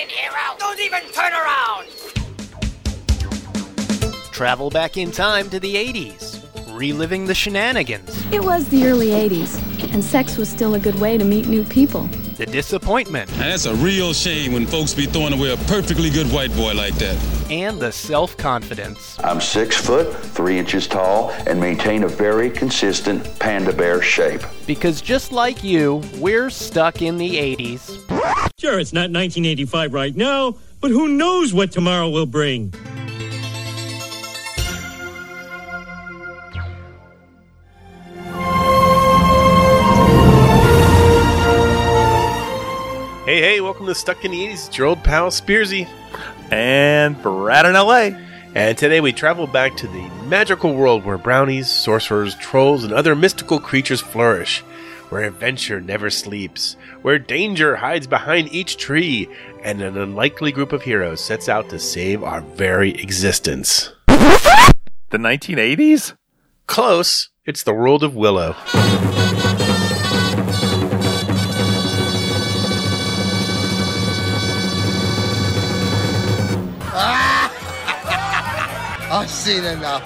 fucking hero! Don't even turn around! Travel back in time to the 80s, reliving the shenanigans, It was the early 80s, and sex was still a good way to meet new people. The disappointment, Now that's a real shame when folks be throwing away a perfectly good white boy like that. and the self confidence. I'm six foot, three inches tall, and maintain a very consistent panda bear shape. Because just like you, we're stuck in the 80s. Sure, it's not 1985 right now, but who knows what tomorrow will bring? Hey, hey, welcome to Stuck in the 80s. It's your old pal Spearsy. And Brad in LA. And today we travel back to the magical world where brownies, sorcerers, trolls, and other mystical creatures flourish. Where adventure never sleeps. Where danger hides behind each tree. And an unlikely group of heroes sets out to save our very existence. The 1980s? Close. It's the world of Willow. I've seen enough.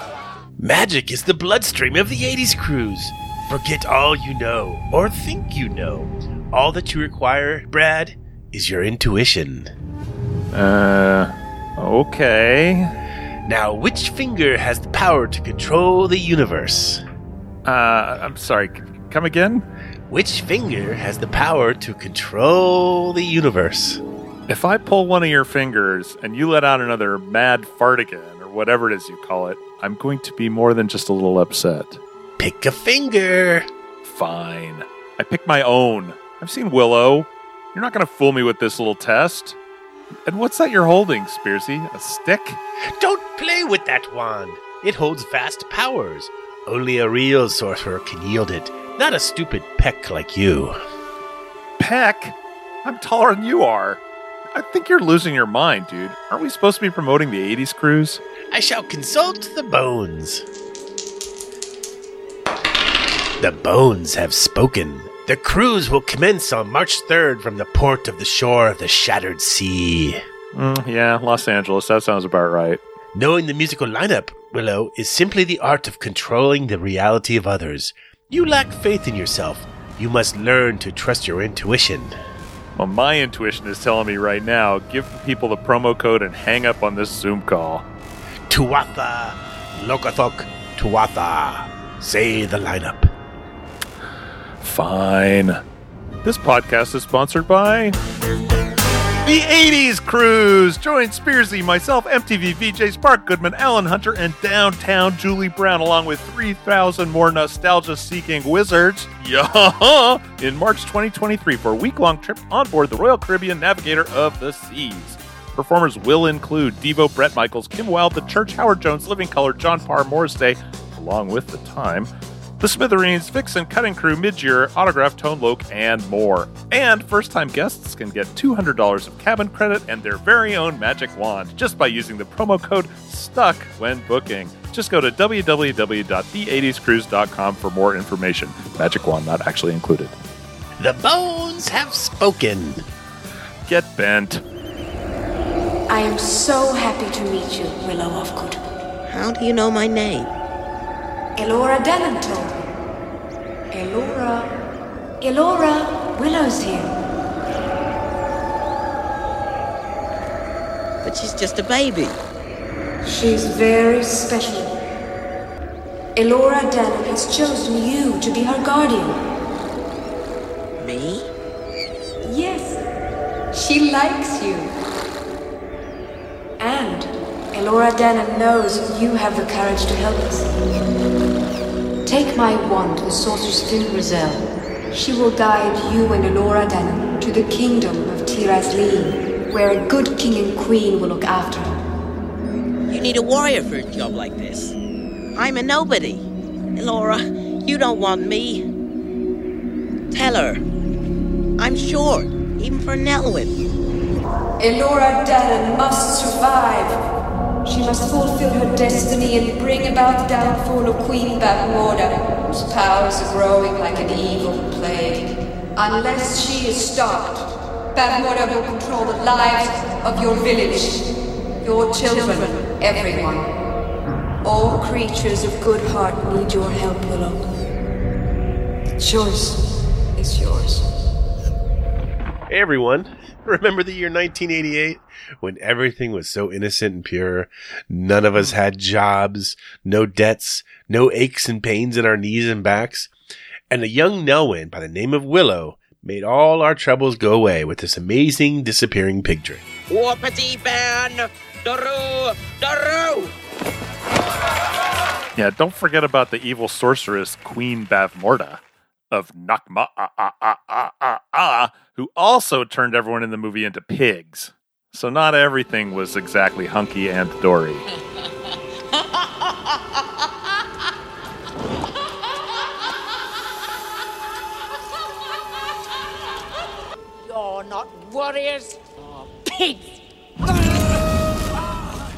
Magic is the bloodstream of the 80s cruise. Forget all you know, or think you know. All that you require, Brad, is your intuition. Uh, okay. Now, which finger has the power to control the universe? Uh, I'm sorry, come again? Which finger has the power to control the universe? If I pull one of your fingers and you let out another mad fart again, or whatever it is you call it, I'm going to be more than just a little upset. Pick a finger. Fine. I pick my own. I've seen Willow. You're not going to fool me with this little test. And what's that you're holding, Spearsy? A stick? Don't play with that wand. It holds vast powers. Only a real sorcerer can yield it, not a stupid peck like you. Peck? I'm taller than you are. I think you're losing your mind, dude. Aren't we supposed to be promoting the 80s cruise? I shall consult the bones. The bones have spoken. The cruise will commence on March 3rd from the port of the shore of the shattered sea. Mm, yeah, Los Angeles. That sounds about right. Knowing the musical lineup, Willow, is simply the art of controlling the reality of others. You lack faith in yourself. You must learn to trust your intuition. Well, my intuition is telling me right now give the people the promo code and hang up on this Zoom call. Tuatha, Lokathok, Tuatha. Say the lineup. Fine. This podcast is sponsored by. The 80s Cruise! Join Spearsy, myself, MTV VJ, Mark Goodman, Alan Hunter, and downtown Julie Brown, along with 3,000 more nostalgia seeking wizards, yeah, in March 2023 for a week long trip on board the Royal Caribbean Navigator of the Seas. Performers will include Devo, Bret Michaels, Kim Wilde, The Church, Howard Jones, Living Colour, John Parr, Morris Day, along with The Time, The Smithereens, Vixen, Cutting Crew, Midyear, Autograph, Tone Loc, and more. And first time guests can get $200 of cabin credit and their very own magic wand just by using the promo code STUCK when booking. Just go to www.the80scruise.com for more information. Magic wand not actually included. The bones have spoken. Get bent. I am so happy to meet you, Willow Ufgood. How do you know my name? Elora Danan. Elora. Elora Willow's here. But she's just a baby. She's very special. Elora Danan has chosen you to be her guardian. Me? Yes, she likes you. And Elora Danan knows you have the courage to help us. Take my wand the Sorcerer's Fin Raziel. She will guide you and Elora Danan to the kingdom of Tir Asleen, where a good king and queen will look after her. You need a warrior for a job like this. I'm a nobody. Elora, you don't want me. Tell her. I'm short, even for a Nelwyn. Elora Danan must survive. She must fulfill her destiny and bring about the downfall of Queen Bavmorda, whose powers are growing like an evil plague. Unless she is stopped, Bavmorda will control the lives of your village, your children, everyone. All creatures of good heart need your help, Willow. The choice is yours. Hey everyone, remember the year 1988 when everything was so innocent and pure? None of us hmm. had jobs, no debts, no aches and pains in our knees and backs. And a young Nelwyn by the name of Willow made all our troubles go away with this amazing disappearing pig trick. Whoopity ban! Daru! Daru! Yeah, don't forget about the evil sorceress Queen Bavmorda of Nockmaar ah, ah, ah, ah, ah, ah, who also turned everyone in the movie into pigs. So not everything was exactly hunky and dory. You're not warriors, you're pigs!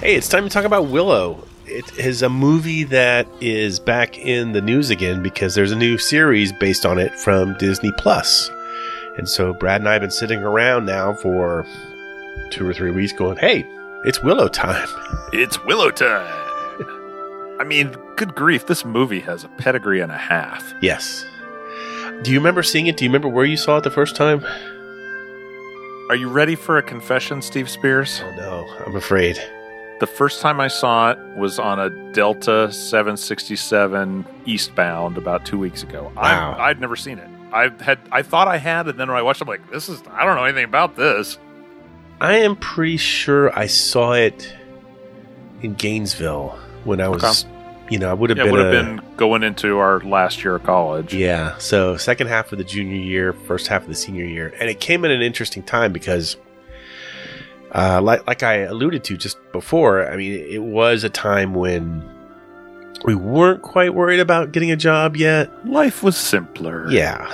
Hey, it's time to talk about Willow. It is a movie that is back in the news again because there's a new series based on it from Disney Plus. And so Brad and I have been sitting around now for two or three weeks going, hey, it's Willow time. It's Willow time. I mean, good grief, this movie has a pedigree and a half. Yes. Do you remember seeing it? Do you remember where you saw it the first time? Are you ready for a confession, Steve Spears? Oh no, I'm afraid. The first time I saw it was on a Delta 767 eastbound about two weeks ago. Wow. I, I'd never seen it. I had I thought I had, and then when I watched, it, I'm like, this is I don't know anything about this. I am pretty sure I saw it in Gainesville when I was, Okay. you know, I would have Yeah, been would have been going into our last year of college. Yeah, so second half of the junior year, first half of the senior year, and it came at an interesting time because, uh, like like I alluded to just before, I mean, it was a time when we weren't quite worried about getting a job yet. Life was simpler. Yeah,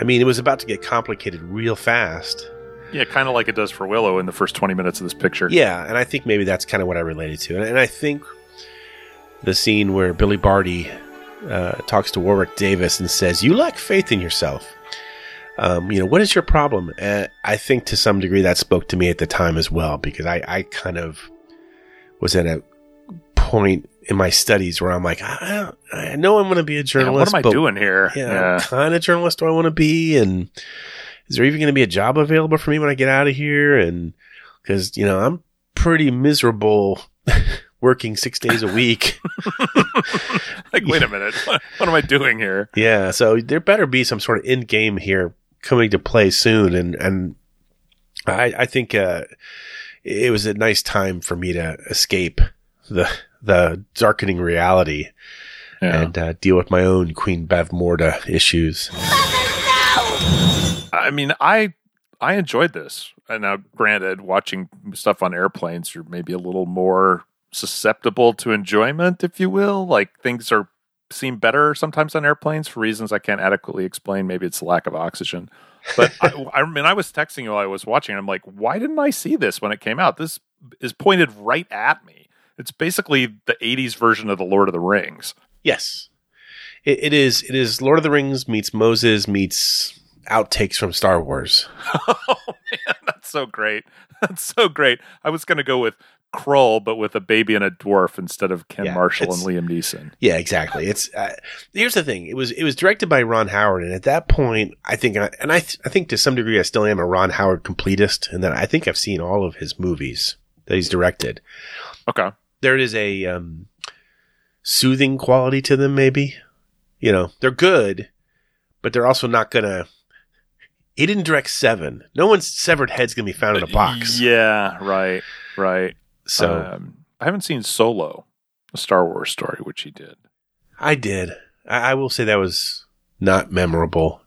I mean, it was about to get complicated real fast. Yeah, kind of like it does for Willow in the first 20 minutes of this picture. Yeah, and I think maybe that's kind of what I related to, and, and I think the scene where Billy Barty uh, talks to Warwick Davis and says, "You lack faith in yourself." Um, you know, what is your problem? Uh, I think to some degree that spoke to me at the time as well because I, I kind of was at a point in my studies where I'm like, I, I know I'm going to be a Yeah, journalist. what am I doing here? Yeah, what kind of journalist do I want to be? And is there even going to be a job available for me when I get out of here? And because, you know, I'm pretty miserable working six days a week. like, wait a minute. What, what am I doing here? yeah. So there better be some sort of end game here coming to play soon. And, and I, I think, uh, it was a nice time for me to escape the, the darkening reality Yeah. and, uh, deal with my own Queen Bavmorda issues. I mean, I I enjoyed this. And now, granted, watching stuff on airplanes, you're maybe a little more susceptible to enjoyment, if you will. Like things are seem better sometimes on airplanes for reasons I can't adequately explain. Maybe it's lack of oxygen. But I, I mean, I was texting you while I was watching. And I'm like, why didn't I see this when it came out? This is pointed right at me. It's basically the '80s version of the Lord of the Rings. Yes, it, it is. It is Lord of the Rings meets Moses meets outtakes from Star Wars. oh man, that's so great. That's so great. I was going to go with Krull, but with a baby and a dwarf instead of Ken Yeah, Marshall and Liam Neeson. Yeah, exactly. It's uh, here's the thing. It was it was directed by Ron Howard, and at that point, I think, I, and I th- I think to some degree, I still am a Ron Howard completist, and that I think I've seen all of his movies that he's directed. Okay. There is a um, soothing quality to them, maybe. You know, they're good, but they're also not gonna. He didn't direct Seven. No one's severed head's gonna be found in a box. Yeah, right, right. So um, I haven't seen Solo, a Star Wars story, which he did. I did. I, I will say that was not memorable.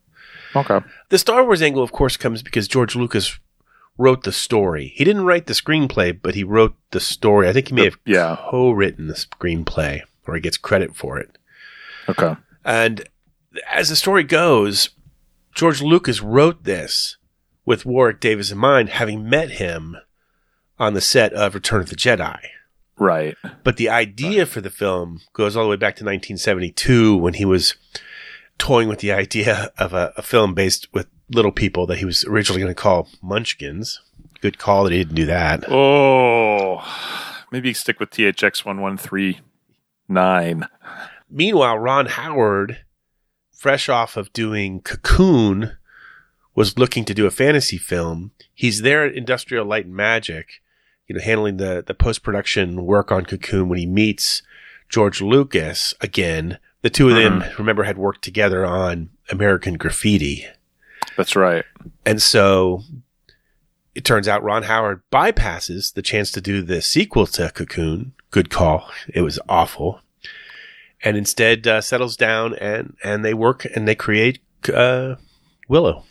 Okay. The Star Wars angle, of course, comes because George Lucas wrote the story. He didn't write the screenplay, but he wrote the story. I think he may have yeah. co-written the screenplay, or he gets credit for it. Okay. And as the story goes, George Lucas wrote this with Warwick Davis in mind, having met him on the set of Return of the Jedi. Right. But the idea for the film goes all the way back to 1972 when he was toying with the idea of a, a film based with little people that he was originally going to call Munchkins. Good call that he didn't do that. Oh, maybe stick with THX one one three nine. Meanwhile, Ron Howard, fresh off of doing Cocoon, was looking to do a fantasy film. He's there at Industrial Light and Magic, you know, handling the, the post production work on Cocoon when he meets George Lucas again. The two of them, remember, had worked together on American Graffiti. That's right. And so it turns out Ron Howard bypasses the chance to do the sequel to Cocoon. Good call. It was awful. And instead uh, settles down and, and they work and they create uh, Willow.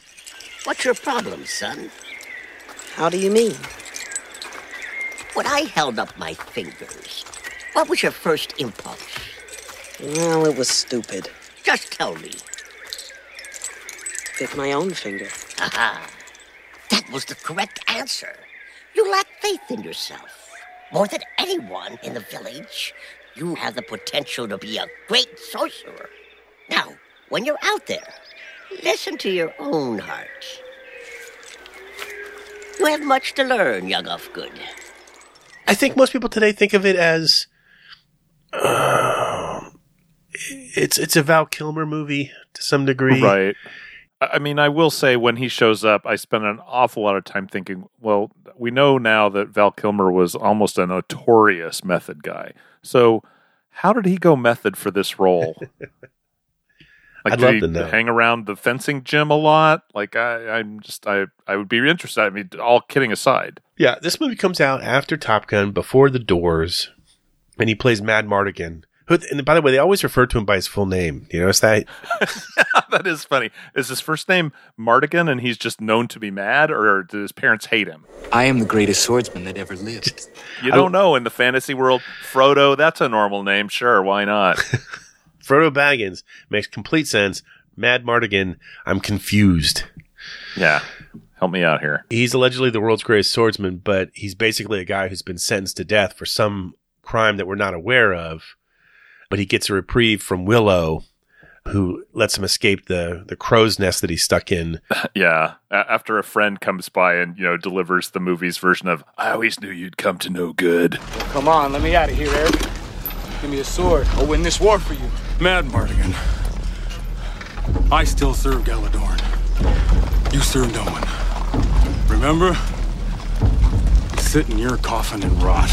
What's your problem, son? How do you mean? When I held up my fingers, what was your first impulse? Well, it was stupid. Just tell me. Bit my own finger. Aha. That was the correct answer. You lack faith in yourself. More than anyone in the village, you have the potential to be a great sorcerer. Now, when you're out there, listen to your own heart. You have much to learn, young Ufgood. I think most people today think of it as uh, it's it's a Val Kilmer movie to some degree, Right. I I mean, I will say when he shows up, I spend an awful lot of time thinking, well, we know now that Val Kilmer was almost a notorious method guy. So how did he go method for this role? Like, I'd love he to know. hang around the fencing gym a lot? Like, I, I'm just, I, I would be interested. I mean, all kidding aside. Yeah, this movie comes out after Top Gun, before The Doors, and he plays Mad Mardigan. Who, and by the way, they always refer to him by his full name. You notice that? that is funny. Is his first name Mardigan and he's just known to be mad, or do his parents hate him? I am the greatest swordsman that ever lived. You don't know in the fantasy world. Frodo, that's a normal name. Sure, why not? Frodo Baggins makes complete sense. Mad Mardigan, I'm confused. yeah. Help me out here. He's allegedly the world's greatest swordsman, but he's basically a guy who's been sentenced to death for some crime that we're not aware of. But he gets a reprieve from Willow, who lets him escape the, the crow's nest that he's stuck in. Yeah. A- after a friend comes by and, you know, delivers the movie's version of, I always knew you'd come to no good. Come on, let me out of here, Eric. Give me a sword. I'll win this war for you. Mad Mardigan. I still serve Galladoorn. You serve no one. Remember? Sit in your coffin and rot.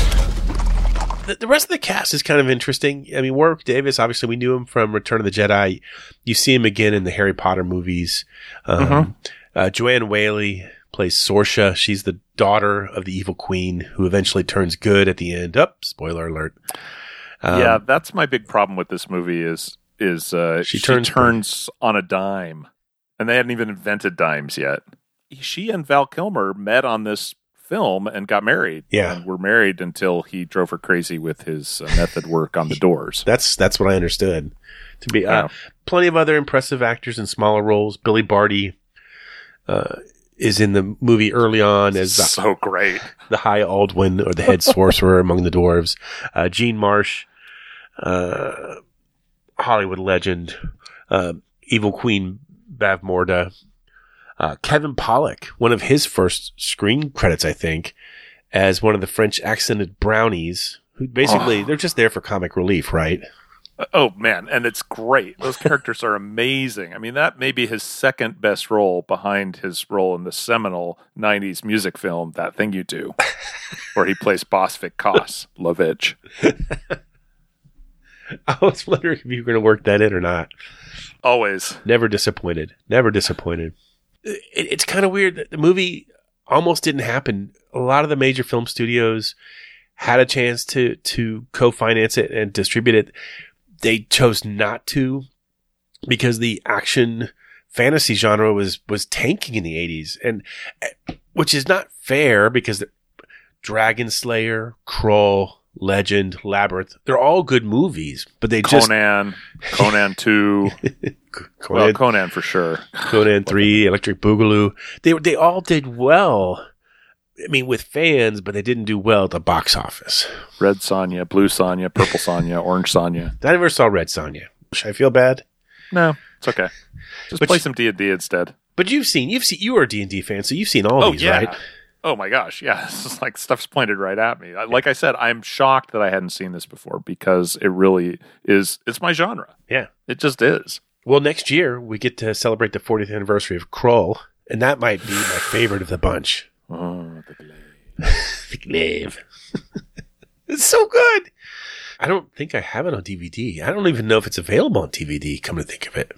The, the rest of the cast is kind of interesting. I mean, Warwick Davis, obviously, we knew him from Return of the Jedi. You see him again in the Harry Potter movies. Um, Mhm. uh, Joanne Whaley plays Sorsha. She's the daughter of the evil queen who eventually turns good at the end. Up, spoiler alert. Um, yeah, that's my big problem with this movie is is uh, She she, turns turns, on a dime, and they hadn't even invented dimes yet. She and Val Kilmer met on this film and got married. Yeah. and were married until he drove her crazy with his uh, method work on the doors. That's that's what I understood. To be uh, Yeah. plenty of other impressive actors in smaller roles. Billy Barty uh, is in the movie early on as the, so great. the High Aldwin or the head sorcerer among the dwarves. Uh, Jean Marsh, uh, Hollywood legend, uh, evil queen Bavmorda. Uh, Kevin Pollak, one of his first screen credits, I think, as one of the French accented brownies who basically, Oh. they're just there for comic relief, right? Oh man, and it's great. Those characters are amazing. I mean, that may be his second best role behind his role in the seminal '90s music film "That Thing You Do," where he plays Bosvik Koss Lovitch. I was wondering if you were going to work that in or not. Always. Never disappointed. Never disappointed. It, it's kind of weird that the movie almost didn't happen. A lot of the major film studios had a chance to to co-finance it and distribute it. They chose not to because the action fantasy genre was was tanking in the 80s and eh, which is not fair because Dragon Slayer, Krull, Legend, Labyrinth, they're all good movies, but they just Conan, Conan Two, well, Conan for sure. Conan Three, Electric Boogaloo. They they all did well. I mean, with fans, but they didn't do well at the box office. Red Sonja, Blue Sonya, Purple Sonya, Orange Sonya. I never saw Red Sonja. Should I feel bad? No, it's okay. Just But play you- some D and D instead. But you've seen you've seen you are a D and D fan, so you've seen all oh these, yeah. right? Oh my gosh, yeah. This is like stuff's pointed right at me. I- Like I said, I'm shocked that I hadn't seen this before because it really is. It's my genre. Yeah. It just is. Well, next year we get to celebrate the 40th anniversary of Krull, and that might be my favorite of the bunch. Oh, the glaive. the glaive. it's so good. I don't think I have it on DVD. I don't even know if it's available on DVD. Come to think of it,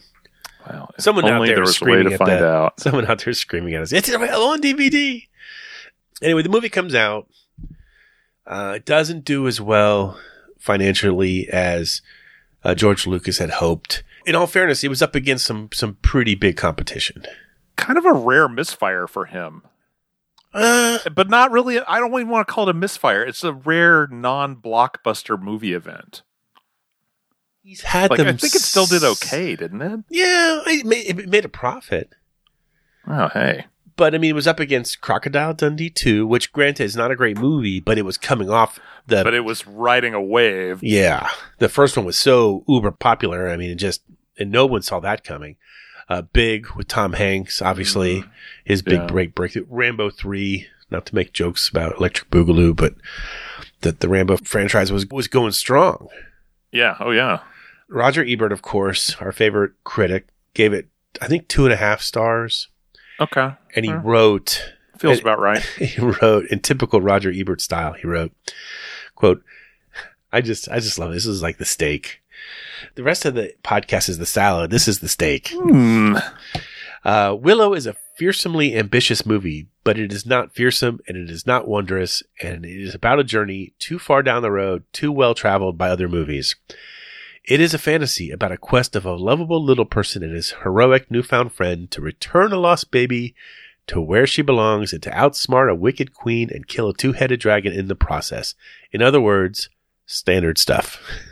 Wow. Someone out only there there is was a way screaming to at find the- out. Someone out there is screaming at us. It's available on DVD. Anyway, the movie comes out. Uh, it doesn't do as well financially as uh, George Lucas had hoped. In all fairness, it was up against some some pretty big competition. Kind of a rare misfire for him. Uh, but not really. I don't even want to call it a misfire. It's a rare non-blockbuster movie event. He's had Like them. I think it still did okay, didn't it? Yeah, it made, it made a profit. Oh, hey. But I mean, it was up against Crocodile Dundee 2, which granted is not a great movie, but it was coming off the. But it was riding a wave. yeah, the first one was so uber popular. I mean, it just and no one saw that coming. Uh, big with Tom Hanks, obviously his big Yeah. break breakthrough. Rambo 3, not to make jokes about Electric Boogaloo, but that the Rambo franchise was was going strong. Yeah. Oh, yeah. Roger Ebert, of course, our favorite critic, gave it I think two and a half stars. Okay. and he Yeah. wrote Feels and- about right. he wrote in typical Roger Ebert style he wrote quote I just I just love it. this is like the steak the rest of the podcast is the salad this is the steak Hmm. uh, Willow is a fearsomely ambitious movie but it is not fearsome and it is not wondrous and it is about a journey too far down the road too well traveled by other movies it is a fantasy about a quest of a lovable little person and his heroic newfound friend to return a lost baby to where she belongs and to outsmart a wicked queen and kill a two headed dragon in the process. In other words, standard stuff.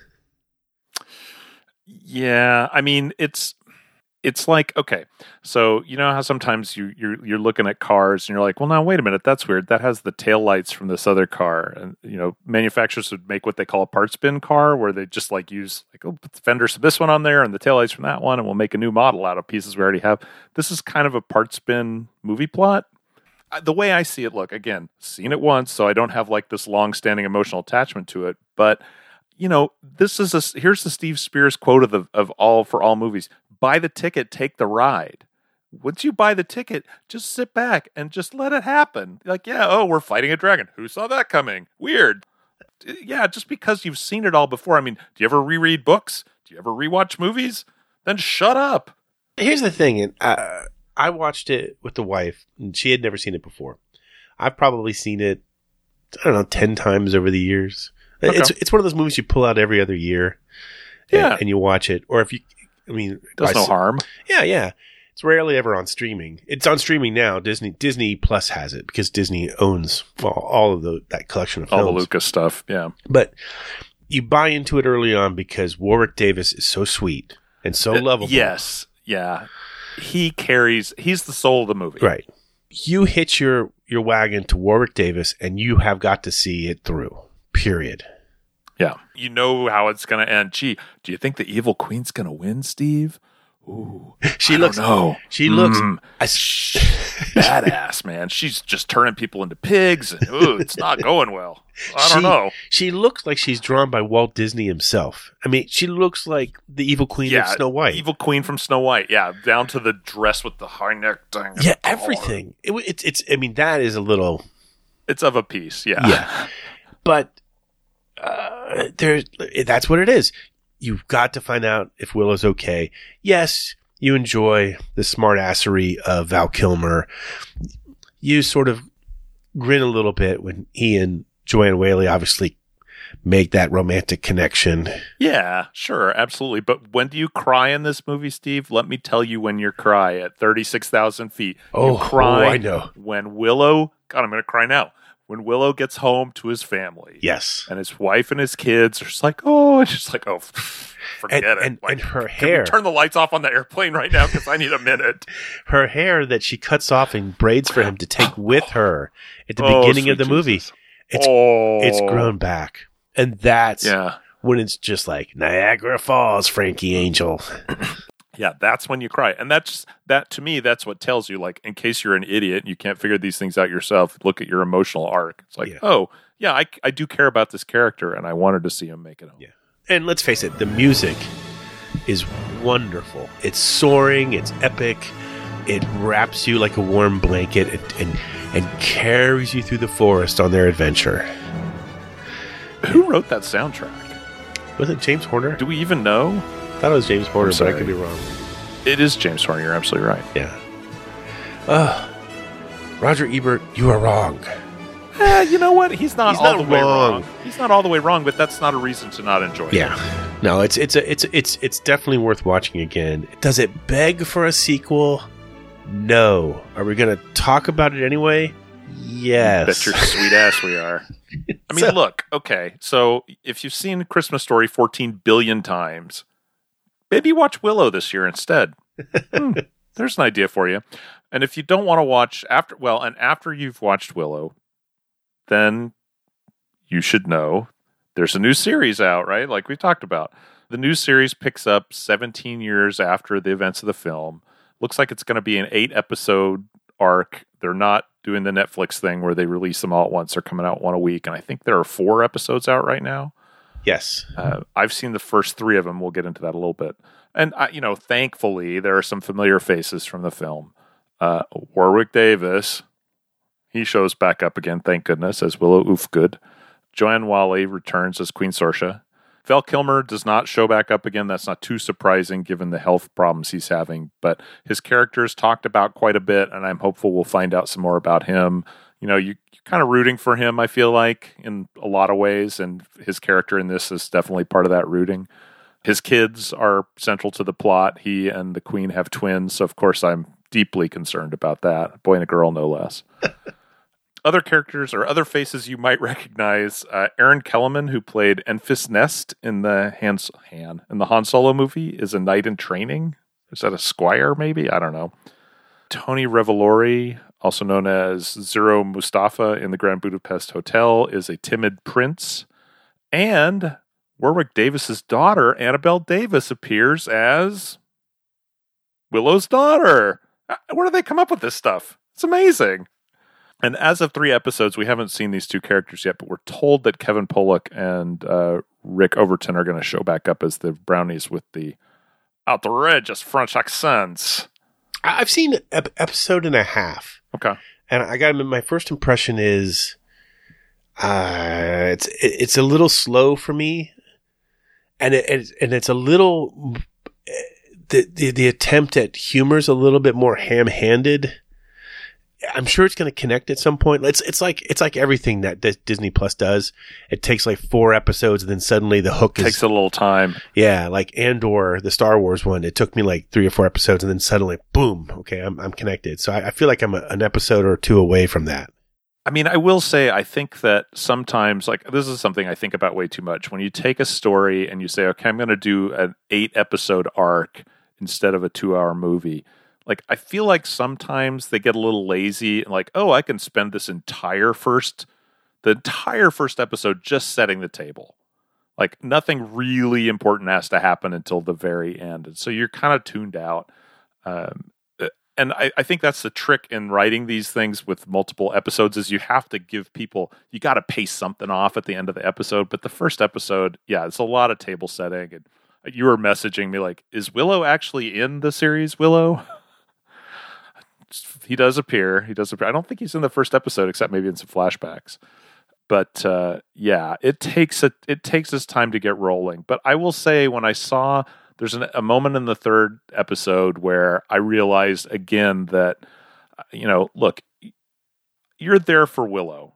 Yeah, I mean it's it's like okay, so you know how sometimes you you're you're looking at cars and you're like, well, now wait a minute, that's weird. That has the tail lights from this other car, and you know manufacturers would make what they call a parts bin car, where they just like use like oh, put the fenders of this one on there and the tail lights from that one, and we'll make a new model out of pieces we already have. This is kind of a parts bin movie plot. The way I see it, look again, seen it once, so I don't have like this long-standing emotional attachment to it, but you know, this is a here's the Steve Spears quote of the of all for all movies: "Buy the ticket, take the ride." Once you buy the ticket, just sit back and just let it happen. Like, yeah, oh, we're fighting a dragon. Who saw that coming? Weird. Yeah, just because you've seen it all before. I mean, do you ever reread books? Do you ever rewatch movies? Then shut up. Here's the thing, and uh, I watched it with the wife, and she had never seen it before. I've probably seen it, I don't know, ten times over the years. It's Okay. it's one of those movies you pull out every other year, Yeah. and, and you watch it. Or if you, I mean, Does no harm. Yeah, yeah. It's rarely ever on streaming. It's on streaming now. Disney Disney Plus has it because Disney owns all, all of the, that collection of All films. the Lucas stuff. Yeah. But you buy into it early on because Warwick Davis is so sweet and so Uh, lovable. Yes. Yeah. He carries. He's the soul of the movie. Right. You hitch your your wagon to Warwick Davis and you have got to see it through. Period. Yeah. You know how it's going to end. Gee, do you think the evil queen's going to win, Steve? Ooh. She I looks know. She looks Mm. I, badass, man. She's just turning people into pigs, and ooh, it's not going well. I don't she, know. She looks like she's drawn by Walt Disney himself. I mean, she looks like the evil queen Yeah, of Snow White. evil queen from Snow White. Yeah, down to the dress with the high neck thing. and yeah, everything. It, w- it's it's. I mean, that is a little. It's of a piece. Yeah. Yeah, but uh, there. That's what it is. You've got to find out if Willow's okay. Yes, you enjoy the smartassery of Val Kilmer. You sort of grin a little bit when he and Joanne Whaley obviously make that romantic connection. Yeah, sure, absolutely. But when do you cry in this movie, Steve? Let me tell you when you cry at 36,000 feet. Oh, you cry oh, I know. when Willow, God, I'm going to cry now. When Willow gets home to his family. Yes. And his wife and his kids are just like, oh, it's just like, oh, forget And- it. and- Like, and her hair. turn the lights off on the airplane right now because I need a minute. Her hair that she cuts off and braids for him to take with her at the Oh, beginning of the movie. It's, oh. it's grown back. And that's Yeah. when it's just like Niagara Falls, Frankie Angel. Yeah, that's when you cry. And that's that to me, that's what tells you, like, in case you're an idiot and you can't figure these things out yourself, look at your emotional arc. It's like, oh, yeah, I, I do care about this character and I wanted to see him make it home. Yeah. And let's face it, the music is wonderful. It's soaring, it's epic, it wraps you like a warm blanket and, and, and carries you through the forest on their adventure. Who wrote that soundtrack? Was it James Horner? Do we even know? I thought it was James Horner, but I could be wrong. It is James Horner. You're absolutely right. Yeah. Uh, Roger Ebert, you are wrong. Eh, you know what? He's not He's all not the way wrong. wrong. He's not all the way wrong, but that's not a reason to not enjoy it. Yeah. No, it's it's a, it's it's it's definitely worth watching again. Does it beg for a sequel? No. Are we going to talk about it anyway? Yes. Bet your sweet ass we are. I mean, look, okay. So if you've seen Christmas Story 14 billion times, maybe watch Willow this year instead. Hmm, there's an idea for you. And if you don't want to watch after, well, and after you've watched Willow, then you should know there's a new series out, right? Like we talked about. The new series picks up 17 years after the events of the film. Looks like it's going to be an eight episode arc. They're not doing the Netflix thing where they release them all at once. They're coming out one a week. And I think there are four episodes out right now. Yes. Uh, I've seen the first three of them. We'll get into that a little bit. And, I, you know, thankfully, there are some familiar faces from the film. Uh, Warwick Davis, he shows back up again, thank goodness, as Willow Ufgood. Joanne Whaley returns as Queen Sorsha. Val Kilmer does not show back up again. That's not too surprising given the health problems he's having, but his character is talked about quite a bit, and I'm hopeful we'll find out some more about him. You know, you, you're kind of rooting for him, I feel like, in a lot of ways, and his character in this is definitely part of that rooting. His kids are central to the plot. He and the Queen have twins, so of course I'm deeply concerned about that. Boy and a girl, no less other characters or other faces you might recognize. Uh, Erin Kellyman, who played Enfys Nest in the Han, Han in the Han Solo movie, is a knight in training. Is that a squire? Maybe I don't know. Tony Revolori, also known as Zero Mustafa in the Grand Budapest Hotel, is a timid prince, and Warwick Davis's daughter Annabelle Davis appears as Willow's daughter. Uh, Where do they come up with this stuff? It's amazing. And as of three episodes, we haven't seen these two characters yet, but we're told that Kevin Pollak and uh, Rick Overton are going to show back up as the brownies with the outrageous French accents. I've seen ep- episode and a half. Okay. And I got my first impression is uh it's it's a little slow for me. And it, and it's a little the, the the attempt at humor is a little bit more ham-handed. I'm sure it's going to connect at some point. It's it's like it's like everything that Dis- Disney Plus does. It takes like four episodes, and then suddenly the hook is Takes a little time. yeah, like Andor, the Star Wars one. It took me like three or four episodes, and then suddenly, boom, okay, I'm I'm connected. So I, I feel like I'm a, an episode or two away from that. I mean, I will say, I think that sometimes, like, this is something I think about way too much. When you take a story and you say, okay, I'm going to do an eight episode arc instead of a two hour movie, like, I feel like sometimes they get a little lazy and, like, oh, I can spend this entire first, the entire first episode just setting the table. Like, nothing really important has to happen until the very end. And so you're kind of tuned out. Um, and I, I think that's the trick in writing these things with multiple episodes is you have to give people you got to pace something off at the end of the episode but the first episode yeah it's a lot of table setting and you were messaging me like is willow actually in the series willow he does appear. He does appear. I don't think he's in the first episode except maybe in some flashbacks. But uh, yeah it takes a, it takes its time to get rolling. But i will say when i saw there's an, a moment in the third episode where I realized again that, you know, look, you're there for Willow.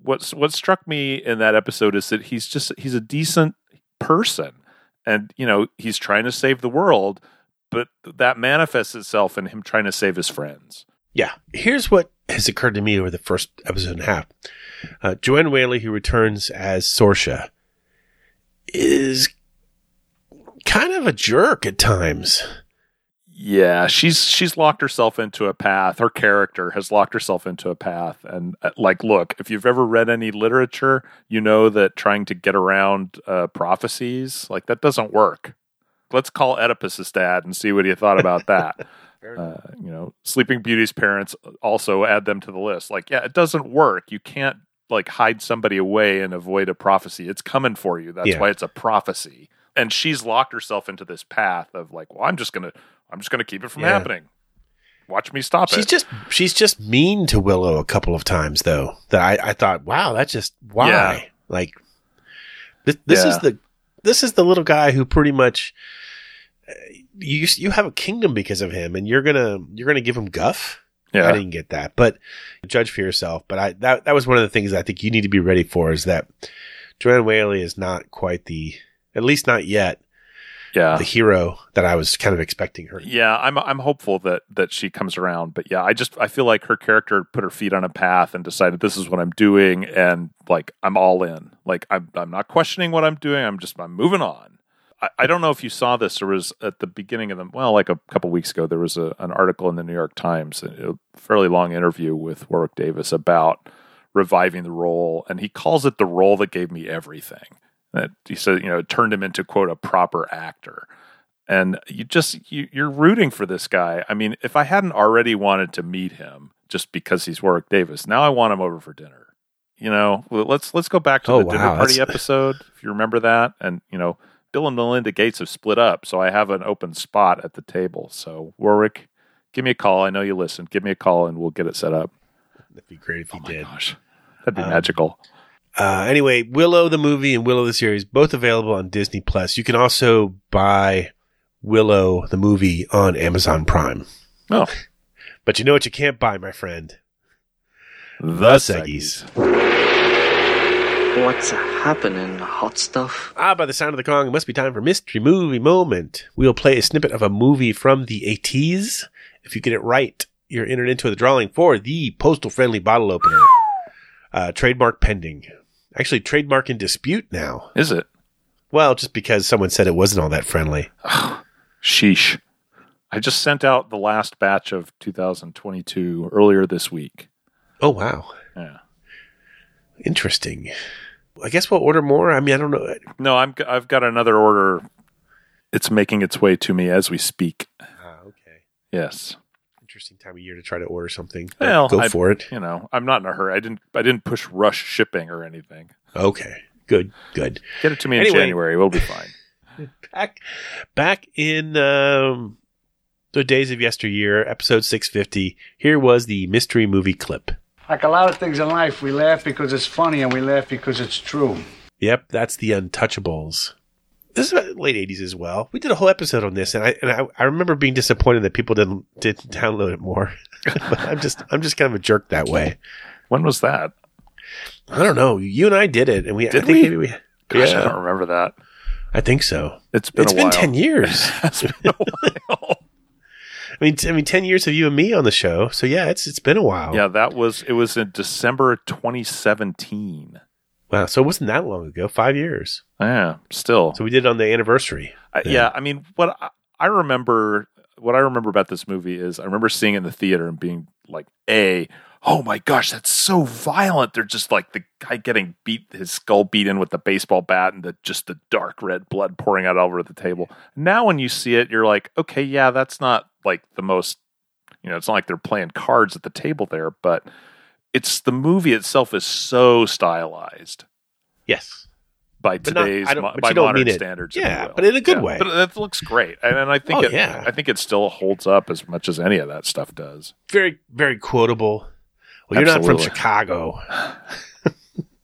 What's what struck me in that episode is that he's just he's a decent person, and you know he's trying to save the world, but that manifests itself in him trying to save his friends. Yeah. Here's what has occurred to me over the first episode and a half. Uh, Joanne Whaley, who returns as Sorsha, is kind of a jerk at times. Yeah, she's she's locked herself into a path. Her character has locked herself into a path, and uh, like, look, if you've ever read any literature, you know that trying to get around uh, prophecies like that doesn't work. Let's call Oedipus's dad and see what he thought about that. uh, you know, Sleeping Beauty's parents also add them to the list. Like, yeah, it doesn't work. You can't like hide somebody away and avoid a prophecy. It's coming for you. That's Yeah. why it's a prophecy. And she's locked herself into this path of like, well, I'm just gonna, I'm just gonna keep it from Yeah. happening. Watch me stop She's it. just she's just mean to Willow a couple of times though. That I, I thought, wow, that's just why. Yeah. Like this this is the this is the little guy who pretty much uh, you you have a kingdom because of him, and you're gonna you're gonna give him guff. Yeah. I didn't get that, but judge for yourself. But I that that was one of the things I think you need to be ready for is that Joanne Whaley is not quite the at least not yet yeah. the hero that I was kind of expecting her. Yeah, I'm I'm hopeful that that she comes around, but yeah, I just I feel like her character put her feet on a path and decided this is what I'm doing, and like I'm all in. Like I'm I'm not questioning what I'm doing. I'm just I'm moving on. I, I don't know if you saw this. There was at the beginning of the well, like a couple weeks ago, there was a, an article in the New York Times, a fairly long interview with Warwick Davis about reviving the role, and he calls it the role that gave me everything. That he said, you know, it turned him into quote a proper actor and you just you, you're rooting for this guy. I mean, if I hadn't already wanted to meet him just because he's Warwick Davis, now I want him over for dinner. You know, let's let's go back to Oh, the dinner party that's- episode if you remember that. And you know, Bill and Melinda Gates have split up, so I have an open spot at the table. So Warwick, give me a call. I know you listen. Give me a call, and we'll get it set up. That'd be great if you did. Gosh, that'd be Um, magical. Uh, anyway, Willow the movie and Willow the series both available on Disney Plus. You can also buy Willow the movie on Amazon Prime. Oh, But you know what you can't buy, my friend? the Seggies. What's happening, hot stuff? Ah, by the sound of the gong, it must be time for Mystery Movie Moment. We'll play a snippet of a movie from the 80s. If you get it right, you're entered into the drawing for the postal friendly bottle opener. Uh, trademark pending. Actually, trademark in dispute now. Is it? Well, just because someone said it wasn't all that friendly. Sheesh. I just sent out the last batch of 2022 earlier this week. Oh, wow. Yeah. Interesting. I guess we'll order more. I mean, I don't know. No, I'm I've got another order. It's making its way to me as we speak. Ah, okay. Yes. Interesting time of year to try to order something. Well, go I- for it. You know, I'm not in a hurry. I didn't I didn't push rush shipping or anything. Okay. Good. Good. Get it to me in Anyway. January. We'll be fine. back back in um, the days of yesteryear, episode 650, here was the mystery movie clip. Like a lot of things in life, we laugh because it's funny and we laugh because it's true. Yep, that's the Untouchables. This is about late 80s as well. We did a whole episode on this, and I and I, I remember being disappointed that people didn't didn't download it more. I'm just I'm just kind of a jerk that way. When was that? I don't know. You and I did it, and we Did I think we? maybe we Gosh, yeah, I don't remember that. I think so. It's been It's a been while. 10 years. it's been a while. I mean, t- I mean, 10 years of you and me on the show. So yeah, it's it's been a while. Yeah, that was it was in December 2017. Wow. So it wasn't that long ago. Five years. Yeah, still. So we did it on the anniversary. I, yeah, I mean, what I, I remember, what I remember about this movie is I remember seeing it in the theater and being like, "A, oh my gosh, that's so violent!" They're just like the guy getting beat, his skull beat in with the baseball bat, and the just the dark red blood pouring out all over the table. Now, when you see it, you're like, "Okay, yeah, that's not like the most, you know, it's not like they're playing cards at the table there, but." It's the movie itself is so stylized Yes. by But today's don't- by modern standards. yeah, but in a good way. But it looks great, and, and I think Oh, it, yeah. I think it still holds up as much as any of that stuff does. Very, very quotable. Well, you're not from Chicago.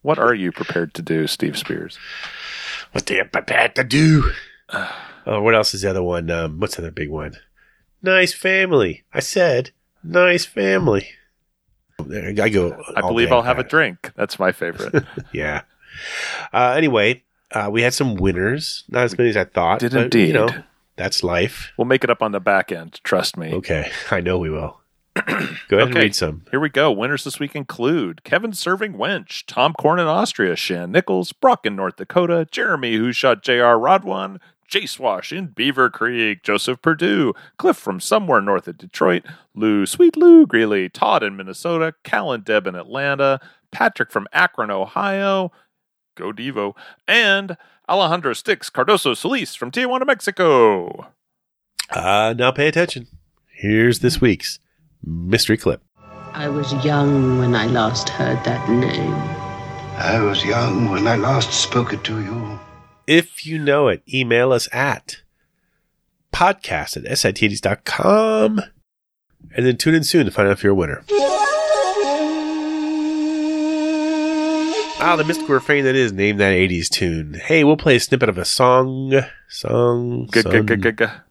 What are you prepared to do, Steve Spears? What they prepared to do? Oh, what else is the other one? Um, what's the other big one? Nice family. I said nice family. I go. I believe I'll have a drink. That's my favorite. Yeah. Uh, anyway, uh, we had some winners. Not as many as I thought. Did but, indeed. You know, that's life. we'll make it up on the back end. Trust me. Okay, I know we will. Go ahead and read some. Here we go. Winners this week include Kevin Serving Wench, Tom Korn in Austria, Shan Nichols, Brock in North Dakota, Jeremy who shot J.R. Rodwan, Jay Swash in Beaver Creek, Joseph Purdue, Cliff from somewhere north of Detroit, Lou, Sweet Lou Greeley, Todd in Minnesota, Cal and Deb in Atlanta, Patrick from Akron, Ohio, Go Devo, and Alejandro Stix Cardoso Solis from Tijuana, Mexico. Uh, now pay attention. Here's this week's mystery clip. I was young when I last heard that name. I was young when I last spoke it to you. If you know it, email us at podcast at sitds.com and then tune in soon to find out if you're a winner. Ah, the mystical refrain that is name that 80s tune. Hey, we'll play a snippet of a song, song, song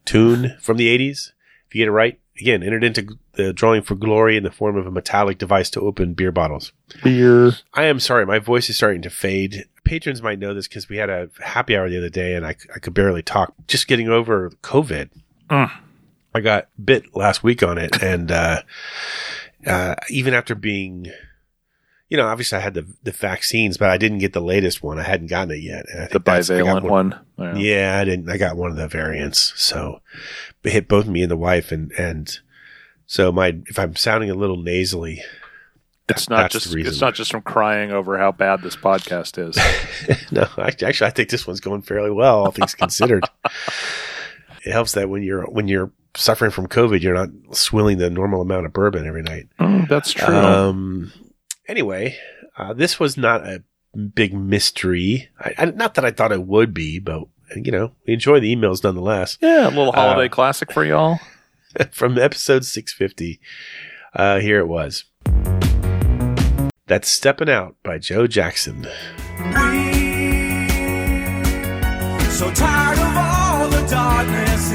tune from the 80s. If you get it right, again, entered into the drawing for glory in the form of a metallic device to open beer bottles. Beer. I am sorry, my voice is starting to fade. Patrons might know this because we had a happy hour the other day and I, I could barely talk. Just getting over COVID. Mm. I got bit last week on it, and uh, uh, even after being, you know, obviously I had the the vaccines, but I didn't get the latest one. I hadn't gotten it yet. And I The think that's- I got bivalent one. Yeah. Yeah, I didn't. I got one of the variants, so it hit both me and the wife, and and so my if I'm sounding a little nasally, It's that- not just it's not just from crying over how bad this podcast is. no, actually, I think this one's going fairly well, all things considered. it helps that when you're when you're suffering from COVID, you're not swilling the normal amount of bourbon every night. Mm, that's true. Um. Anyway, uh, this was not a big mystery. I, I, not that I thought it would be, but you know, we enjoy the emails nonetheless. yeah, a little holiday Uh, classic for y'all. from episode 650. Uh, here it was. That's Stepping Out by Joe Jackson. So tired of all the darkness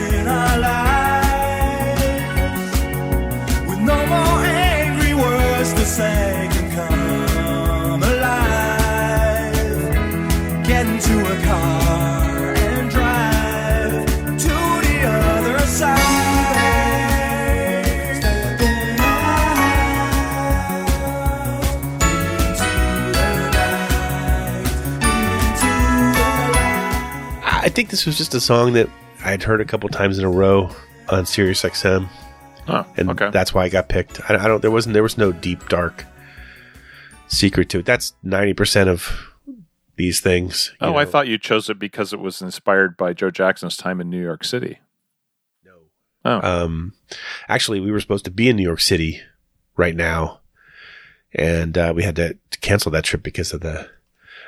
think this was just a song that I'd heard a couple times in a row on Sirius XM. Oh, and okay. that's why I got picked. I, I don't. There wasn't. There was no deep dark secret to it. That's ninety percent of these things. Oh, I thought you chose it because it was inspired by Joe Jackson's time in New York City. No. Oh. Um, actually, we were supposed to be in New York City right now, and uh, we had to, to cancel that trip because of the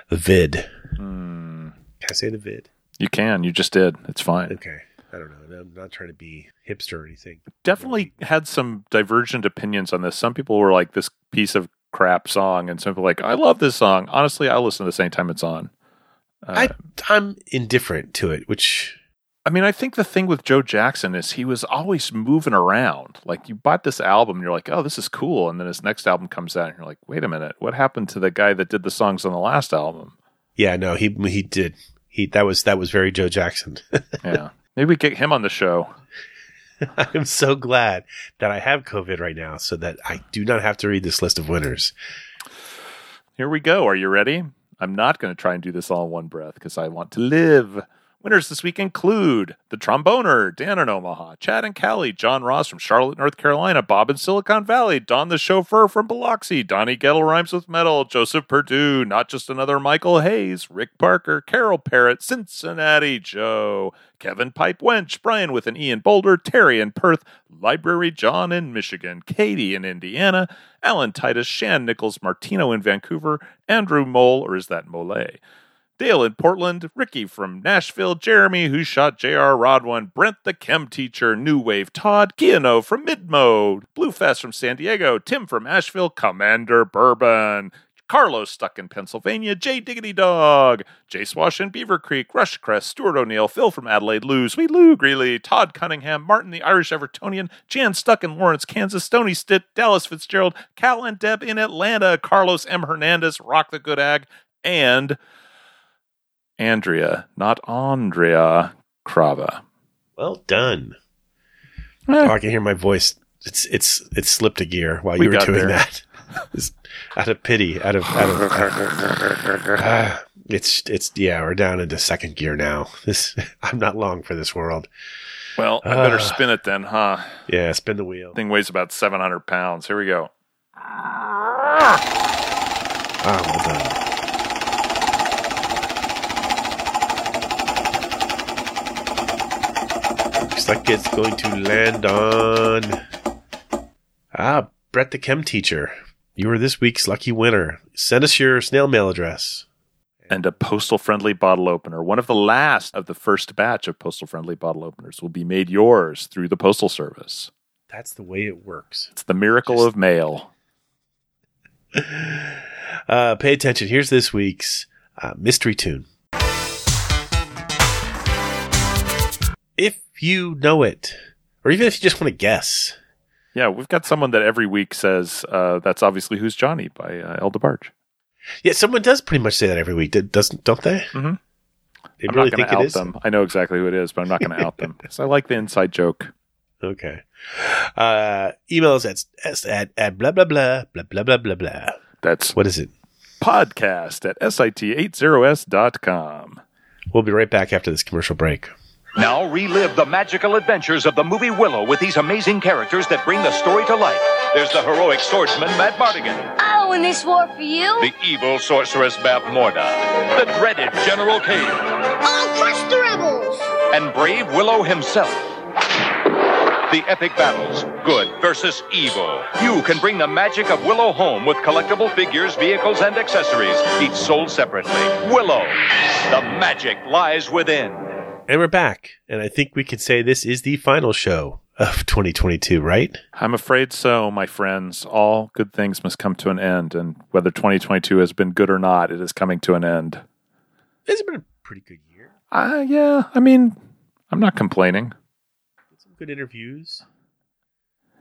the vid. Hmm. Can I say the vid? You can. You just did. It's fine. Okay. I don't know. I'm not trying to be hipster or anything. Definitely had some divergent opinions on this. Some people were like, this piece of crap song, and some people were like, I love this song. Honestly, I listen to the same time it's on. Uh, I I'm indifferent to it, which I mean, I think the thing with Joe Jackson is he was always moving around. Like you bought this album, and you're like, "Oh, this is cool," and then his next album comes out, and you're like, "Wait a minute, what happened to the guy that did the songs on the last album?" yeah, no, he he did. He that was that was very Joe Jackson. Yeah, maybe we get him on the show. I'm so glad that I have COVID right now, so that I do not have to read this list of winners. Here we go. Are you ready? I'm not going to try and do this all in one breath because I want to live. Winners this week include the tromboner, Dan in Omaha, Chad and Callie, John Ross from Charlotte, North Carolina, Bob in Silicon Valley, Don the chauffeur from Biloxi, Donnie Gettle rhymes with metal, Joseph Perdue, not just another Michael Hayes, Rick Parker, Carol Parrott, Cincinnati Joe, Kevin Pipe Wench, Brian with an E in Boulder, Terry in Perth, Library John in Michigan, Katie in Indiana, Alan Titus, Shan Nichols, Martino in Vancouver, Andrew Mole, or is that Mole? Dale in Portland, Ricky from Nashville, Jeremy who shot J.R. Rodwin, Brent the chem teacher, New Wave Todd, Keano from Midmode, Bluefest from San Diego, Tim from Asheville, Commander Bourbon, Carlos stuck in Pennsylvania, Jay Diggity Dog, Jay Swash in Beaver Creek, Rushcrest, Stuart O'Neill, Phil from Adelaide, Lou, Sweet Lou Greeley, Todd Cunningham, Martin the Irish Evertonian, Jan stuck in Lawrence, Kansas, Stony Stitt, Dallas Fitzgerald, Cal and Deb in Atlanta, Carlos M. Hernandez, Rock the Good Ag, and Andrea, not Andrea Krava. Well done. Oh, I can hear my voice. It's it's it's slipped a gear while We you were doing there. that. Out of pity, out of out of. Ah, it's it's yeah, we're down into second gear now. This I'm not long for this world. Well, I better Ah. spin it then, huh? Yeah, spin the wheel. Thing weighs about 700 pounds. Here we go. Ah, well done. It's going to land on. Ah, Brett the Chem Teacher. You are this week's lucky winner. Send us your snail mail address. And a postal friendly bottle opener. One of the last of the first batch of postal friendly bottle openers will be made yours through the Postal Service. That's the way it works. It's the miracle of mail. Uh, pay attention. Here's this week's uh, mystery tune. You know it, or even if you just want to guess, Yeah, we've got someone that every week says uh, that's obviously Who's Johnny by uh, El DeBarge. yeah, someone does pretty much say that every week, doesn't don't they? Mhm. They I'm really not going think to out is. them. I know exactly who it is, but I'm not going to out them because I like the inside joke. Okay. Uh, email us at, at at blah blah blah blah blah blah blah blah. That's what is it? Podcast at sit80s.com. We'll be right back after this commercial break. Now relive the magical adventures of the movie Willow with these amazing characters that bring the story to life. There's the heroic swordsman Madmartigan, Oh, and this war for you? the evil sorceress Bavmorda, the dreaded General Kael, I'll crush the rebels! and brave Willow himself. The epic battles, good versus evil. You can bring the magic of Willow home with collectible figures, vehicles, and accessories, each sold separately. Willow, the magic lies within. And we're back, and I think we can say this is the final show of 2022, right? I'm afraid so, my friends. All good things must come to an end, and whether 2022 has been good or not, it is coming to an end. It's been a pretty good year. Uh, yeah, I mean, I'm not complaining. Some good interviews.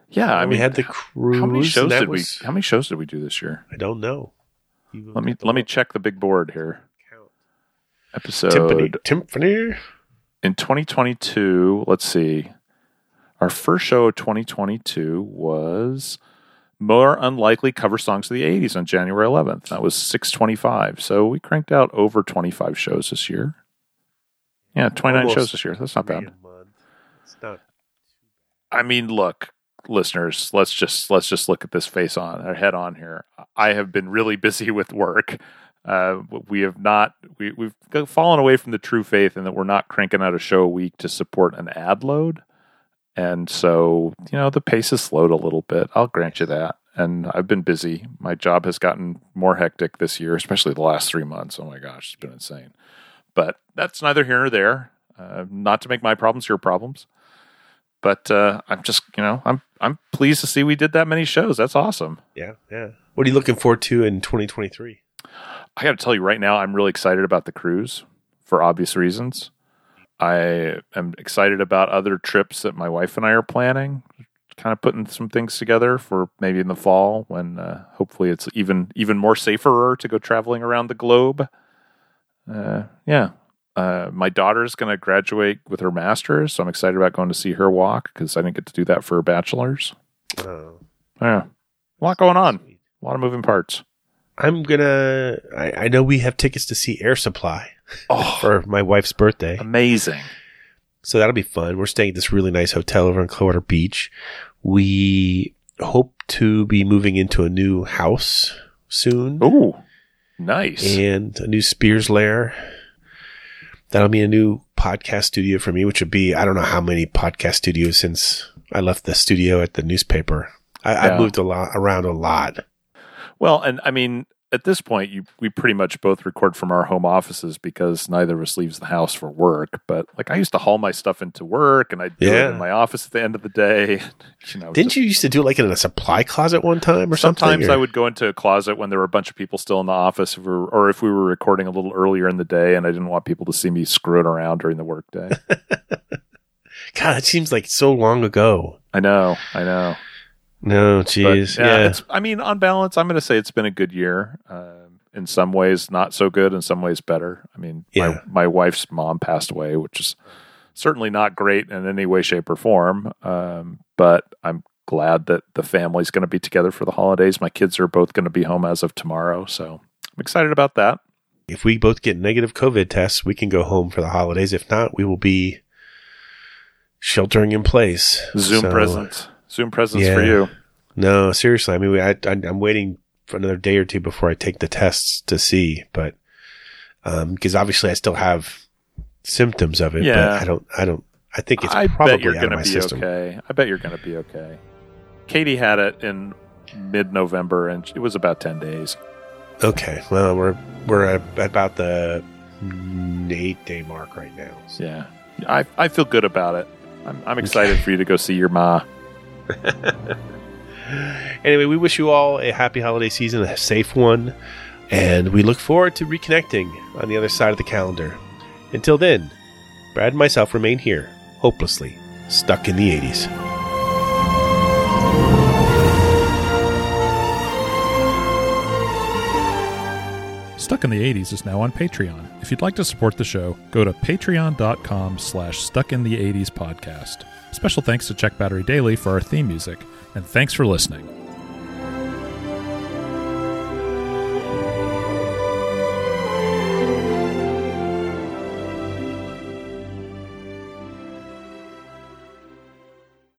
Yeah, I we mean, had the cruise. How many shows did was- we? How many shows did we do this year? I don't know. Let me let me check the big board here. Episode Timpani, Timpani. In 2022. Let's see. Our first show of 2022 was more unlikely cover songs of the 80s on January 11th. That was 625. So we cranked out over 25 shows this year. Yeah, 29 Almost shows this year. That's not bad. Not. I mean, look, listeners, let's just let's just look at this face on or head on here. I have been really busy with work. Uh, we have not we we've fallen away from the true faith in that we're not cranking out a show a week to support an ad load, and so you know the pace has slowed a little bit. I'll grant you that. And I've been busy. My job has gotten more hectic this year, especially the last three months. Oh my gosh, it's been insane. But that's neither here nor there. Uh, not to make my problems your problems but uh, I'm just you know I'm I'm pleased to see we did that many shows. That's awesome. Yeah, yeah. What are you looking forward to in 2023? I got to tell you right now, I'm really excited about the cruise for obvious reasons. I am excited about other trips that my wife and I are planning. Kind of putting some things together for maybe in the fall when uh, hopefully it's even even more safer to go traveling around the globe. Uh, yeah, uh, my daughter's going to graduate with her master's, so I'm excited about going to see her walk because I didn't get to do that for her bachelor's. Oh. Yeah, a lot going on, a lot of moving parts. I'm gonna. I, I know we have tickets to see Air Supply oh. for my wife's birthday. Amazing. So that'll be fun. We're staying at this really nice hotel over in Clearwater Beach. We hope to be moving into a new house soon. Ooh, nice. And a new Spears Lair. That'll be a new podcast studio for me, which would be, I don't know how many podcast studios since I left the studio at the newspaper. I, Yeah. I've moved a lot around a lot. Well, and I mean, at this point, you we pretty much both record from our home offices because neither of us leaves the house for work. But like, I used to haul my stuff into work, and I'd do it in my office at the end of the day. You know, Didn't you used to do it like in a supply closet one time or something? Sometimes I would go into a closet when there were a bunch of people still in the office, if we were, or if we were recording a little earlier in the day, and I didn't want people to see me screwing around during the workday. God, it seems like so long ago. I know, I know. No, jeez. yeah, yeah. It's, I mean, on balance, I'm going to say it's been a good year. Um, in some ways, not so good. In some ways, better. I mean, Yeah. my my wife's mom passed away, which is certainly not great in any way, shape, or form. Um, but I'm glad that the family's going to be together for the holidays. My kids are both going to be home as of tomorrow, so I'm excited about that. if we both get negative COVID tests, we can go home for the holidays. If not, we will be sheltering in place. Zoom So, presents, Zoom presents for yeah. you. No, seriously. I mean, I, I, I'm waiting for another day or two before I take the tests to see, but um, because obviously I still have symptoms of it. Yeah. But I don't. I don't. I think it's I probably bet you're gonna be system. okay. I bet you're going to be okay. Katie had it in mid-November, and it was about ten days. Okay, well we're we're at about the eight day mark right now. so- Yeah, I I feel good about it. I'm, I'm excited for you to go see your ma. Anyway, we wish you all a happy holiday season, a safe one, and we look forward to reconnecting on the other side of the calendar. Until then, Brad and myself remain here, hopelessly stuck in the 80s. Stuck in the 80s is now on Patreon. If you'd like to support the show, go to patreon.com slash stuck in the 80s podcast. Special thanks to Check Battery Daily for our theme music, and thanks for listening.